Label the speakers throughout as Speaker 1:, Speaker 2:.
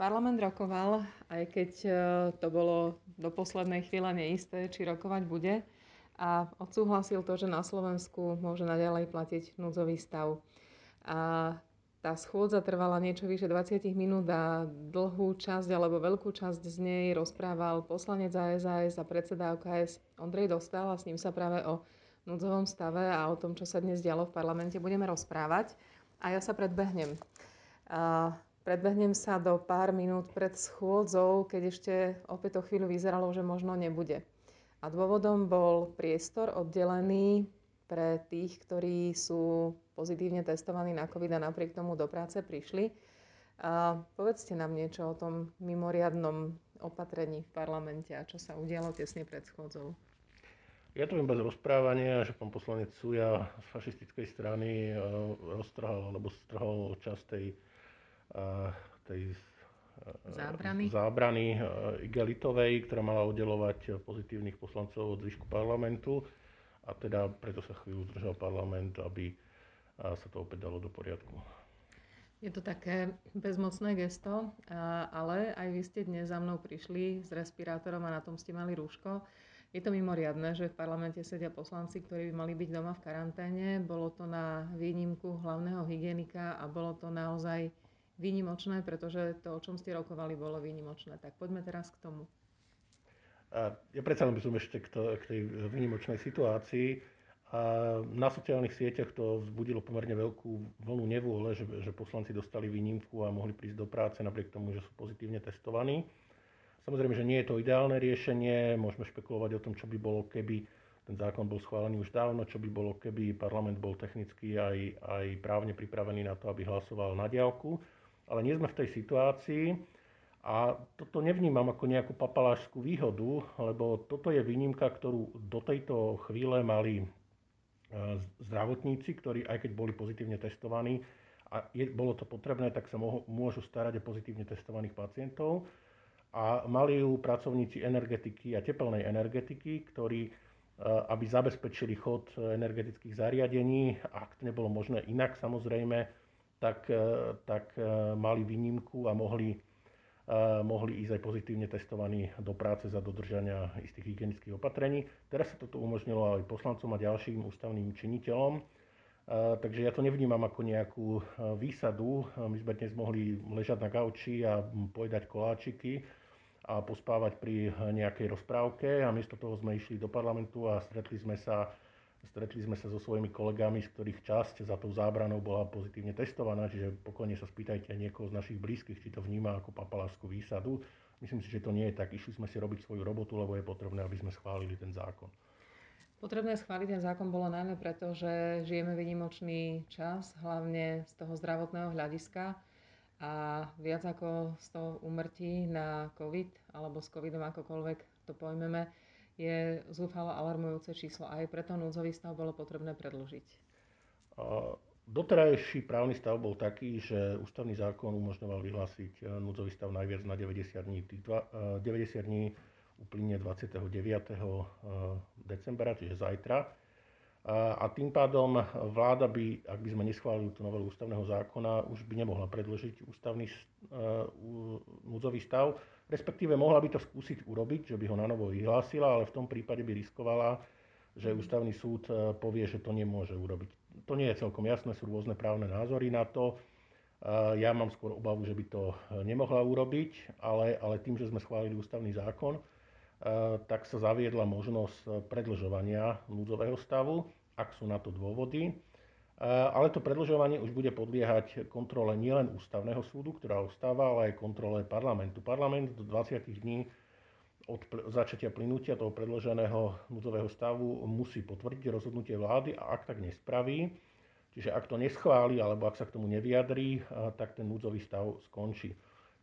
Speaker 1: Parlament rokoval, aj keď e, to bolo do poslednej chvíle neisté, či rokovať bude. A odsúhlasil to, že na Slovensku môže naďalej platiť núdzový stav. A tá schôdza trvala niečo vyše 20 minút a dlhú časť alebo veľkú časť z nej rozprával poslanec ASAS a predseda OKS Ondrej Dostal a s ním sa práve o núdzovom stave a o tom, čo sa dnes dialo v parlamente, budeme rozprávať. A ja sa predbehnem. A predbehnem sa do pár minút pred schôdzou, keď ešte opäť o chvíľu vyzeralo, že možno nebude. A dôvodom bol priestor oddelený pre tých, ktorí sú pozitívne testovaní na COVID a napriek tomu do práce prišli. A povedzte nám niečo o tom mimoriadnom opatrení v parlamente a čo sa udialo tesne pred schôdzou.
Speaker 2: Ja to viem bez rozprávania, že pán poslanec Suja z fašistickej strany roztrhal alebo strhol časť tej, tej
Speaker 1: zábrany,
Speaker 2: zábrany igelitovej, ktorá mala oddelovať pozitívnych poslancov od zvyšku parlamentu a teda preto sa chvíľu zdržal parlament, aby sa to opäť dalo do poriadku.
Speaker 1: Je to také bezmocné gesto, ale aj vy ste dnes za mnou prišli s respirátorom a na tom ste mali rúško. Je to mimoriadne, že v parlamente sedia poslanci, ktorí by mali byť doma v karanténe. Bolo to na výnimku hlavného hygienika a bolo to naozaj výnimočné, pretože to, o čom ste rokovali, bolo výnimočné. Tak poďme teraz k tomu.
Speaker 2: Ja predsa len by som ešte k, tej vynimočnej situácii. Na sociálnych sieťach to vzbudilo pomerne veľkú vlnu nevôle, že, že poslanci dostali výnimku a mohli prísť do práce napriek tomu, že sú pozitívne testovaní. Samozrejme, že nie je to ideálne riešenie, môžeme špekulovať o tom, čo by bolo, keby ten zákon bol schválený už dávno, čo by bolo, keby parlament bol technicky aj, aj právne pripravený na to, aby hlasoval na diálku. Ale nie sme v tej situácii a toto nevnímam ako nejakú papalášskú výhodu, lebo toto je výnimka, ktorú do tejto chvíle mali e, zdravotníci, ktorí aj keď boli pozitívne testovaní a je, bolo to potrebné, tak sa môžu starať o pozitívne testovaných pacientov. A mali ju pracovníci energetiky a tepelnej energetiky, ktorí e, aby zabezpečili chod energetických zariadení, ak to nebolo možné inak samozrejme, tak, e, tak mali výnimku a mohli mohli ísť aj pozitívne testovaní do práce za dodržania istých hygienických opatrení. Teraz sa toto umožnilo aj poslancom a ďalším ústavným činiteľom. Takže ja to nevnímam ako nejakú výsadu. My sme dnes mohli ležať na gauči a pojedať koláčiky a pospávať pri nejakej rozprávke a miesto toho sme išli do parlamentu a stretli sme sa Stretli sme sa so svojimi kolegami, z ktorých časť za tou zábranou bola pozitívne testovaná, čiže pokojne sa spýtajte niekoho z našich blízkych, či to vníma ako papalášskú výsadu. Myslím si, že to nie je tak. Išli sme si robiť svoju robotu, lebo je potrebné, aby sme schválili ten zákon.
Speaker 1: Potrebné schváliť ten zákon bolo najmä preto, že žijeme vynimočný čas, hlavne z toho zdravotného hľadiska a viac ako 100 úmrtí na COVID alebo s COVIDom akokoľvek to pojmeme, je zúfalo alarmujúce číslo. Aj preto núdzový stav bolo potrebné predložiť.
Speaker 2: Doterajší právny stav bol taký, že ústavný zákon umožňoval vyhlásiť e, núdzový stav najviac na 90 dní. Tých 90 e, dní uplynie 29. E, decembra, čiže zajtra. A tým pádom vláda by, ak by sme neschválili tú novelu ústavného zákona, už by nemohla predložiť ústavný núdzový stav, respektíve mohla by to skúsiť urobiť, že by ho na novo vyhlásila, ale v tom prípade by riskovala, že ústavný súd povie, že to nemôže urobiť. To nie je celkom jasné, sú rôzne právne názory na to. Ja mám skôr obavu, že by to nemohla urobiť, ale, ale tým, že sme schválili ústavný zákon, tak sa zaviedla možnosť predlžovania núdzového stavu, ak sú na to dôvody. Eh, ale to predlžovanie už bude podliehať kontrole nielen ústavného súdu, ktorá ostáva, ale aj kontrole parlamentu. Parlament do 20 dní od začatia plynutia toho predloženého núdzového stavu musí potvrdiť rozhodnutie vlády a ak tak nespraví, čiže ak to neschváli alebo ak sa k tomu nevyjadrí, eh, tak ten núdzový stav skončí.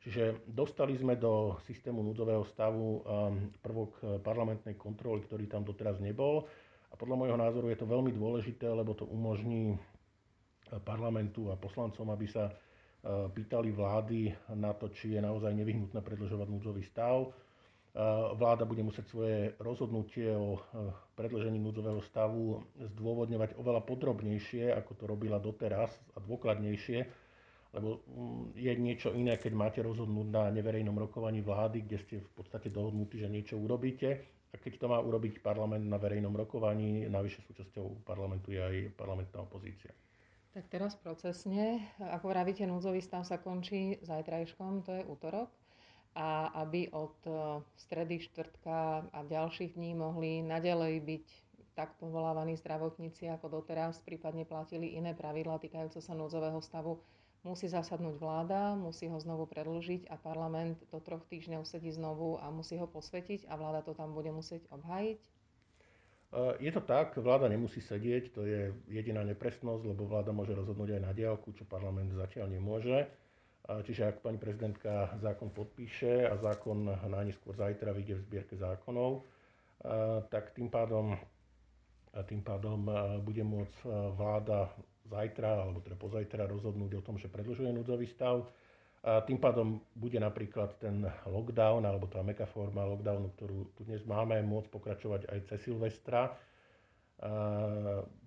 Speaker 2: Čiže dostali sme do systému núdzového stavu um, prvok uh, parlamentnej kontroly, ktorý tam doteraz nebol. A podľa môjho názoru je to veľmi dôležité, lebo to umožní uh, parlamentu a poslancom, aby sa uh, pýtali vlády na to, či je naozaj nevyhnutné predlžovať núdzový stav. Vláda bude musieť svoje rozhodnutie o predlžení núdzového stavu zdôvodňovať oveľa podrobnejšie, ako to robila doteraz a dôkladnejšie, lebo mm, je niečo iné, keď máte rozhodnúť na neverejnom rokovaní vlády, kde ste v podstate dohodnutí, že niečo urobíte. A keď to má urobiť parlament na verejnom rokovaní, navyše súčasťou parlamentu je aj parlamentná opozícia.
Speaker 1: Tak teraz procesne, ako vravíte, núdzový stav sa končí zajtrajškom, to je útorok. A aby od e, stredy, štvrtka a ďalších dní mohli nadalej byť tak povolávaní zdravotníci ako doteraz, prípadne platili iné pravidlá týkajúce sa núdzového stavu, musí zasadnúť vláda, musí ho znovu predlžiť a parlament do troch týždňov sedí znovu a musí ho posvetiť a vláda to tam bude musieť obhájiť? E,
Speaker 2: je to tak, vláda nemusí sedieť, to je jediná nepresnosť, lebo vláda môže rozhodnúť aj na diálku, čo parlament zatiaľ nemôže. Čiže ak pani prezidentka zákon podpíše a zákon najneskôr zajtra vyjde v zbierke zákonov, tak tým pádom, tým pádom bude môcť vláda zajtra alebo teda pozajtra rozhodnúť o tom, že predlžuje núdzový stav. A tým pádom bude napríklad ten lockdown alebo tá meká forma lockdownu, ktorú tu dnes máme, môcť pokračovať aj cez Silvestra,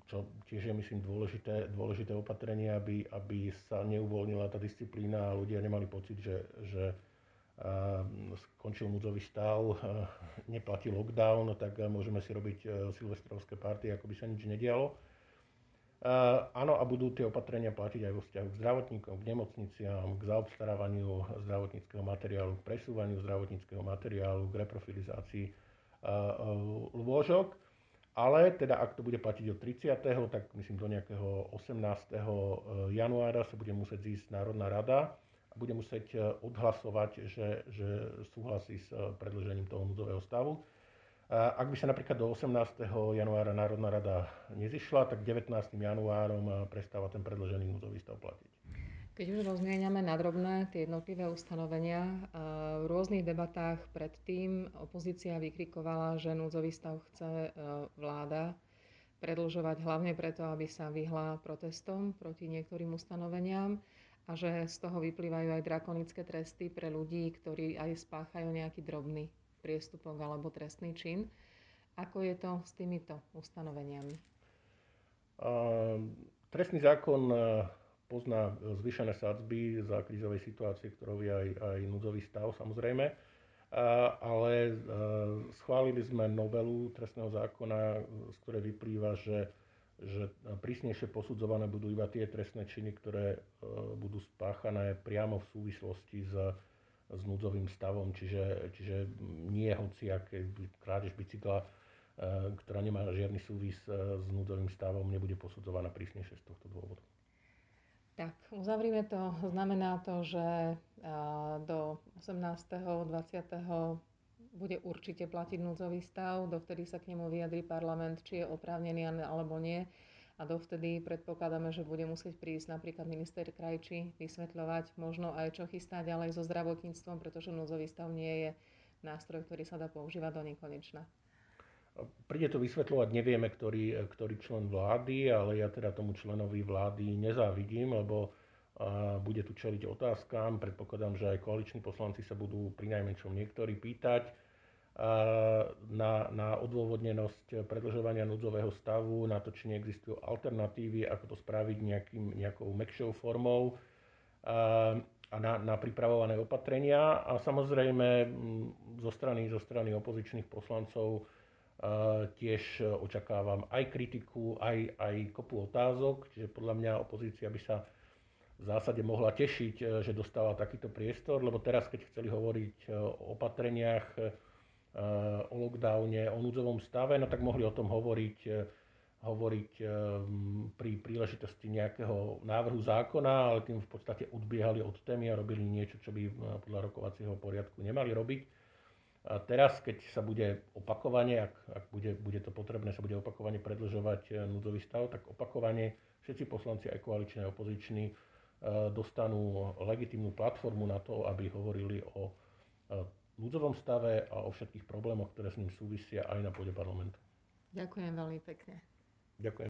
Speaker 2: čo tiež je myslím dôležité, dôležité opatrenie, aby, aby sa neuvoľnila tá disciplína a ľudia nemali pocit, že, že skončil núdzový stav, neplatí lockdown, tak môžeme si robiť e, silvestrovské party, ako by sa nič nedialo. Áno, a budú tie opatrenia platiť aj vo vzťahu k zdravotníkom, k nemocniciam, k zaobstarávaniu zdravotníckého materiálu, k presúvaniu zdravotníckého materiálu, k reprofilizácii lôžok. Ale teda ak to bude platiť od 30., tak myslím do nejakého 18. E, januára sa bude musieť zísť Národná rada bude musieť e, odhlasovať, že, že súhlasí s e, predlžením toho núdzového stavu. Ak by sa napríklad do 18. januára Národná rada nezišla, tak 19. januárom prestáva ten predlžený núdzový stav platiť.
Speaker 1: Keď už rozmieniame na tie jednotlivé ustanovenia, v rôznych debatách predtým opozícia vykrikovala, že núdzový stav chce vláda predlžovať hlavne preto, aby sa vyhla protestom proti niektorým ustanoveniam a že z toho vyplývajú aj drakonické tresty pre ľudí, ktorí aj spáchajú nejaký drobný priestupok alebo trestný čin. Ako je to s týmito ustanoveniami?
Speaker 2: Uh, trestný zákon pozná zvyšené sadzby za krízovej situácie, ktorou je aj, aj núdzový stav samozrejme. Ale schválili sme novelu trestného zákona, z ktorej vyplýva, že, že prísnejšie posudzované budú iba tie trestné činy, ktoré budú spáchané priamo v súvislosti s s núdzovým stavom, čiže, čiže nie hociaké krádež bicykla, e, ktorá nemá žiadny súvis e, s núdzovým stavom, nebude posudzovaná prísnejšie z tohto dôvodu.
Speaker 1: Tak, uzavrime to. Znamená to, že e, do 18. 20. bude určite platiť núdzový stav, dovtedy sa k nemu vyjadrí parlament, či je oprávnený alebo nie a dovtedy predpokladáme, že bude musieť prísť napríklad minister Krajčí vysvetľovať možno aj čo chystá ďalej so zdravotníctvom, pretože núdzový stav nie je nástroj, ktorý sa dá používať do nekonečna.
Speaker 2: Príde to vysvetľovať, nevieme, ktorý, ktorý člen vlády, ale ja teda tomu členovi vlády nezávidím, lebo bude tu čeliť otázkam. Predpokladám, že aj koaliční poslanci sa budú pri najmenšom niektorí pýtať na, na odôvodnenosť predlžovania núdzového stavu, na to, či neexistujú alternatívy, ako to spraviť nejakým, nejakou mekšou formou a na, na pripravované opatrenia. A samozrejme zo strany, zo strany opozičných poslancov tiež očakávam aj kritiku, aj, aj kopu otázok, čiže podľa mňa opozícia by sa v zásade mohla tešiť, že dostala takýto priestor, lebo teraz, keď chceli hovoriť o opatreniach, o lockdowne, o núdzovom stave, no tak mohli o tom hovoriť, hovoriť pri príležitosti nejakého návrhu zákona, ale tým v podstate odbiehali od témy a robili niečo, čo by podľa rokovacieho poriadku nemali robiť. A teraz, keď sa bude opakovane, ak, ak bude, bude to potrebné, sa bude opakovane predlžovať núdzový stav, tak opakovane všetci poslanci, aj koaliční, aj opoziční, dostanú legitímnu platformu na to, aby hovorili o núdzovom stave a o všetkých problémoch, ktoré s ním súvisia aj na pôde parlamentu.
Speaker 1: Ďakujem veľmi pekne.
Speaker 2: Ďakujem.